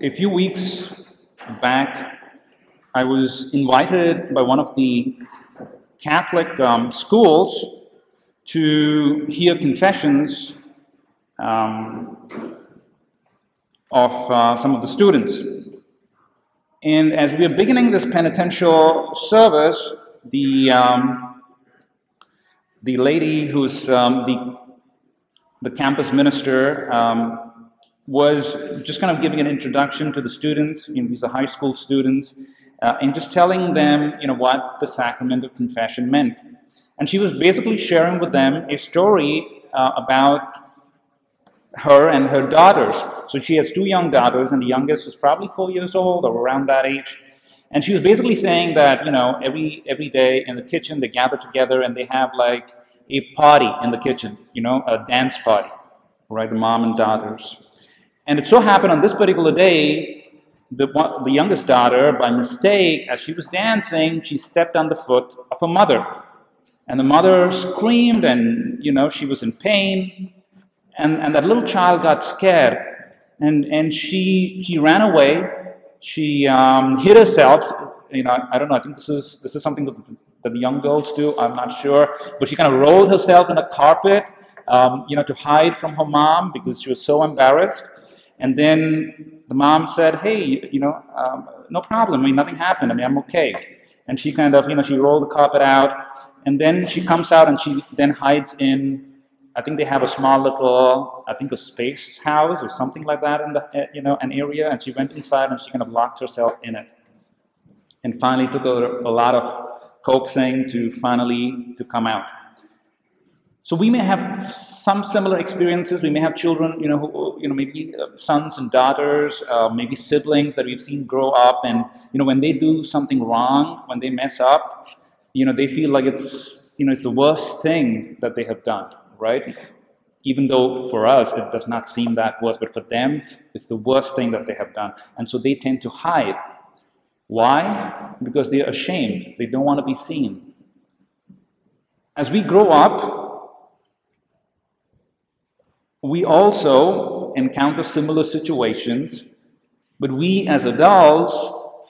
a few weeks back, I was invited by one of the Catholic um, schools to hear confessions um, of uh, some of the students. And as we are beginning this penitential service, the um, the lady who's um, the the campus minister um, was just kind of giving an introduction to the students. You know, these are high school students, uh, and just telling them, you know, what the sacrament of confession meant. And she was basically sharing with them a story uh, about her and her daughters. So she has two young daughters, and the youngest is probably four years old or around that age. And she was basically saying that, you know, every every day in the kitchen they gather together and they have like a party in the kitchen, you know, a dance party, right? The mom and daughters. And it so happened on this particular day, the, the youngest daughter, by mistake, as she was dancing, she stepped on the foot of her mother. And the mother screamed, and, you know, she was in pain. And, and that little child got scared. And, and she, she ran away. She um, hid herself. You know, I don't know, I think this is, this is something that that the young girls do, I'm not sure. But she kind of rolled herself in a carpet, um, you know, to hide from her mom because she was so embarrassed. And then the mom said, hey, you know, um, no problem. I mean, nothing happened. I mean, I'm okay. And she kind of, you know, she rolled the carpet out. And then she comes out and she then hides in, I think they have a small little, I think a space house or something like that in the, eh, you know, an area. And she went inside and she kind of locked herself in it. And finally took a, a lot of coaxing to finally to come out. So we may have some similar experiences. We may have children, you know, who, you know, maybe uh, sons and daughters, uh, maybe siblings that we've seen grow up, and you know, when they do something wrong, when they mess up, you know, they feel like it's, you know, it's the worst thing that they have done, right? Even though for us it does not seem that worse, but for them it's the worst thing that they have done, and so they tend to hide why? Because they're ashamed. They don't want to be seen. As we grow up, we also encounter similar situations, but we as adults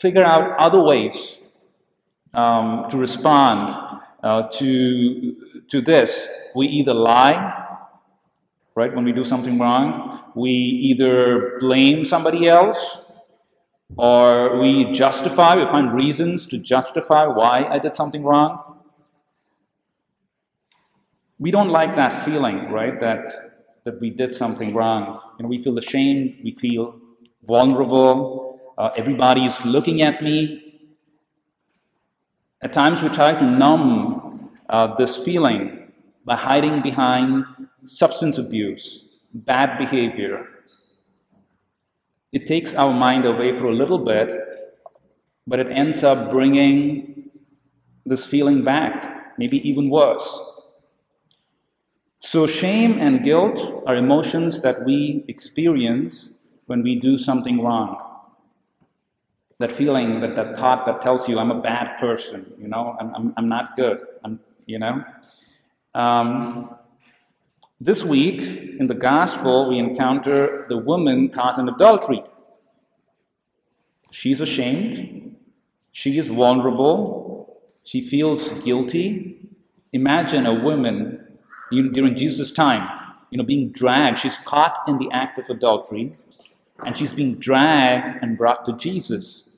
figure out other ways um, to respond uh, to, to this. We either lie, right, when we do something wrong, we either blame somebody else or we justify, we find reasons to justify why I did something wrong. We don't like that feeling, right? That, that we did something wrong. You know, we feel ashamed, we feel vulnerable, uh, everybody is looking at me. At times we try to numb uh, this feeling by hiding behind substance abuse, bad behavior, it takes our mind away for a little bit, but it ends up bringing this feeling back, maybe even worse. So, shame and guilt are emotions that we experience when we do something wrong. That feeling, that, that thought that tells you, I'm a bad person, you know, I'm, I'm, I'm not good, I'm, you know. Um, this week in the gospel, we encounter the woman caught in adultery. She's ashamed, she is vulnerable, she feels guilty. Imagine a woman you during Jesus' time, you know, being dragged. She's caught in the act of adultery, and she's being dragged and brought to Jesus.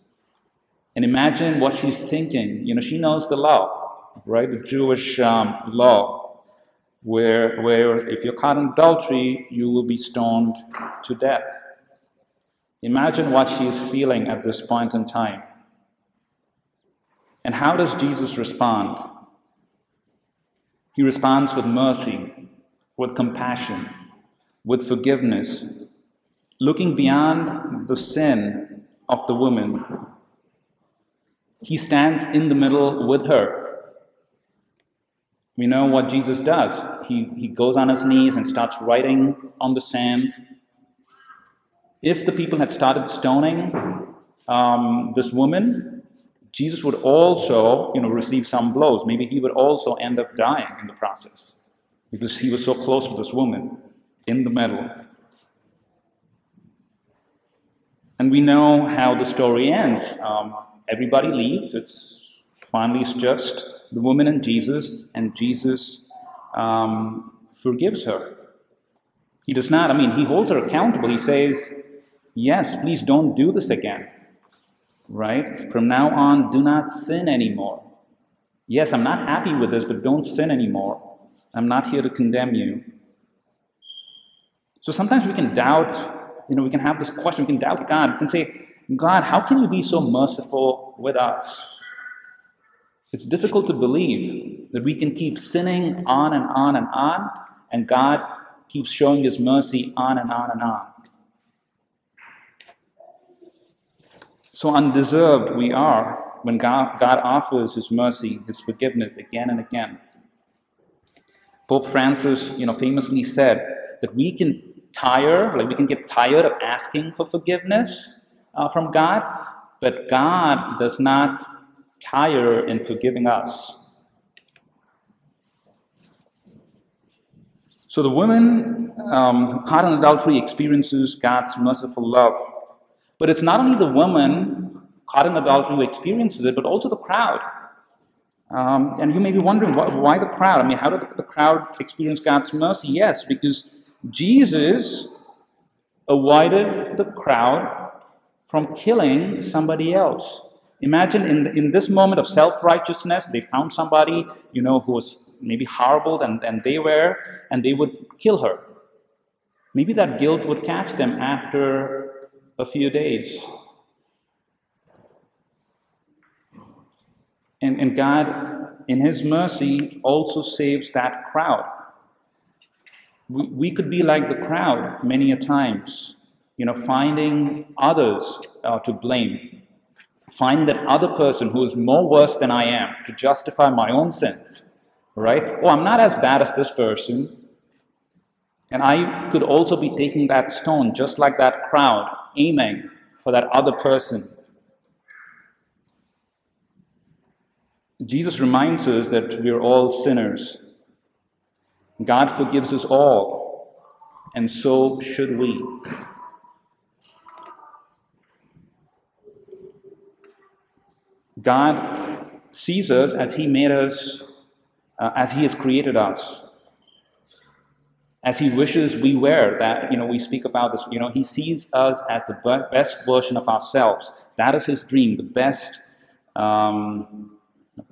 And imagine what she's thinking. You know, she knows the law, right? The Jewish um, law where, where if you're caught in adultery, you will be stoned to death. Imagine what she is feeling at this point in time. And how does Jesus respond? He responds with mercy, with compassion, with forgiveness, looking beyond the sin of the woman. He stands in the middle with her we know what Jesus does. He, he goes on his knees and starts writing on the sand. If the people had started stoning um, this woman, Jesus would also, you know, receive some blows. Maybe he would also end up dying in the process because he was so close to this woman in the middle. And we know how the story ends. Um, everybody leaves. It's finally it's just the woman and Jesus, and Jesus um, forgives her. He does not, I mean, he holds her accountable. He says, Yes, please don't do this again. Right? From now on, do not sin anymore. Yes, I'm not happy with this, but don't sin anymore. I'm not here to condemn you. So sometimes we can doubt, you know, we can have this question, we can doubt God. We can say, God, how can you be so merciful with us? It's difficult to believe that we can keep sinning on and on and on, and God keeps showing His mercy on and on and on. So undeserved we are when God, God offers His mercy, His forgiveness again and again. Pope Francis, you know, famously said that we can tire, like we can get tired of asking for forgiveness uh, from God, but God does not tire in forgiving us. So the woman um, caught in adultery experiences God's merciful love. But it's not only the woman caught in adultery who experiences it, but also the crowd. Um, and you may be wondering why, why, the crowd? I mean, how did the, crowd experience God's mercy? Yes, because Jesus avoided the crowd from killing somebody else. Imagine in, in this moment of self righteousness, they found somebody, you know, who was maybe horrible than, than they were, and they would kill her. Maybe that guilt would catch them after a few days. And, and God, in His mercy, also saves that crowd. We, we could be like the crowd many a times, you know, finding others uh, to blame, finding that other person who is more worse than I am to justify my own sins, right? Oh, I'm not as bad as this person. And I could also be taking that stone just like that crowd, aiming for that other person Jesus reminds us that we're all sinners. God forgives us all, and so should we. God sees us as He made us, uh, as He has created us, as He wishes we were. That, you know, we speak about this, you know, He sees us as the best version of ourselves. That is His dream, the best. Um,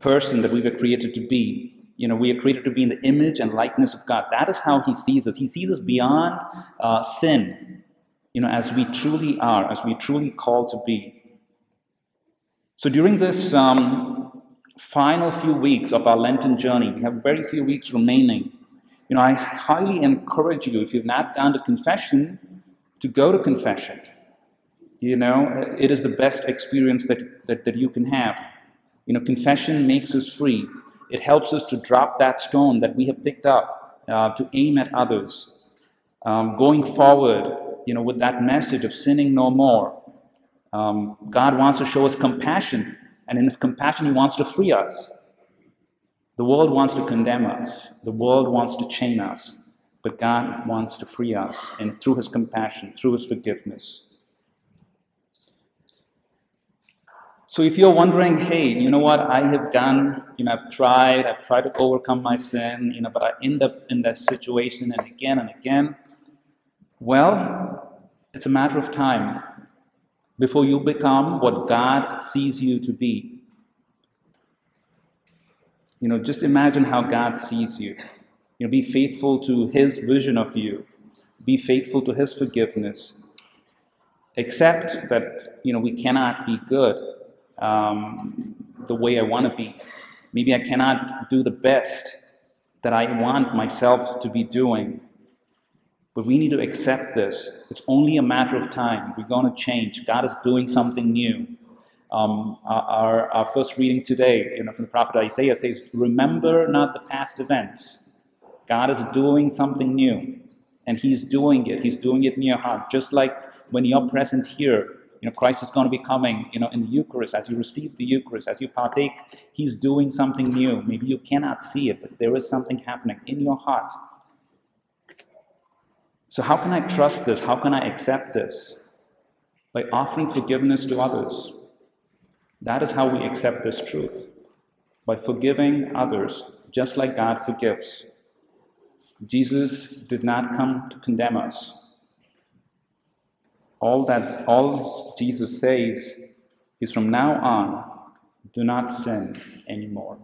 person that we were created to be. You know, we are created to be in the image and likeness of God. That is how He sees us. He sees us beyond uh, sin, you know, as we truly are, as we truly call to be. So during this um, final few weeks of our Lenten journey, we have very few weeks remaining. You know, I highly encourage you, if you've not gone to confession, to go to confession. You know, it is the best experience that, that, that you can have. You know, confession makes us free. It helps us to drop that stone that we have picked up uh, to aim at others. Um, going forward, you know, with that message of sinning no more, um, God wants to show us compassion, and in His compassion, He wants to free us. The world wants to condemn us. The world wants to chain us, but God wants to free us, and through His compassion, through His forgiveness. So if you're wondering, hey, you know what, I have done, you know, I've tried, I've tried to overcome my sin, you know, but I end up in that situation and again and again, well, it's a matter of time before you become what God sees you to be. You know, just imagine how God sees you. You know, be faithful to His vision of you. Be faithful to His forgiveness. Accept that, you know, we cannot be good um, the way I want to be. Maybe I cannot do the best that I want myself to be doing. But we need to accept this. It's only a matter of time. We're going to change. God is doing something new. Um, our, our first reading today you know, from the prophet Isaiah says, Remember not the past events. God is doing something new. And He's doing it. He's doing it in your heart. Just like when you're present here, you know, Christ is going to be coming, you know, in the Eucharist, as you receive the Eucharist, as you partake, He's doing something new. Maybe you cannot see it, but there is something happening in your heart. So, how can I trust this? How can I accept this? by offering forgiveness to others. That is how we accept this truth by forgiving others just like God forgives. Jesus did not come to condemn us. All that all Jesus says is from now on, do not sin anymore.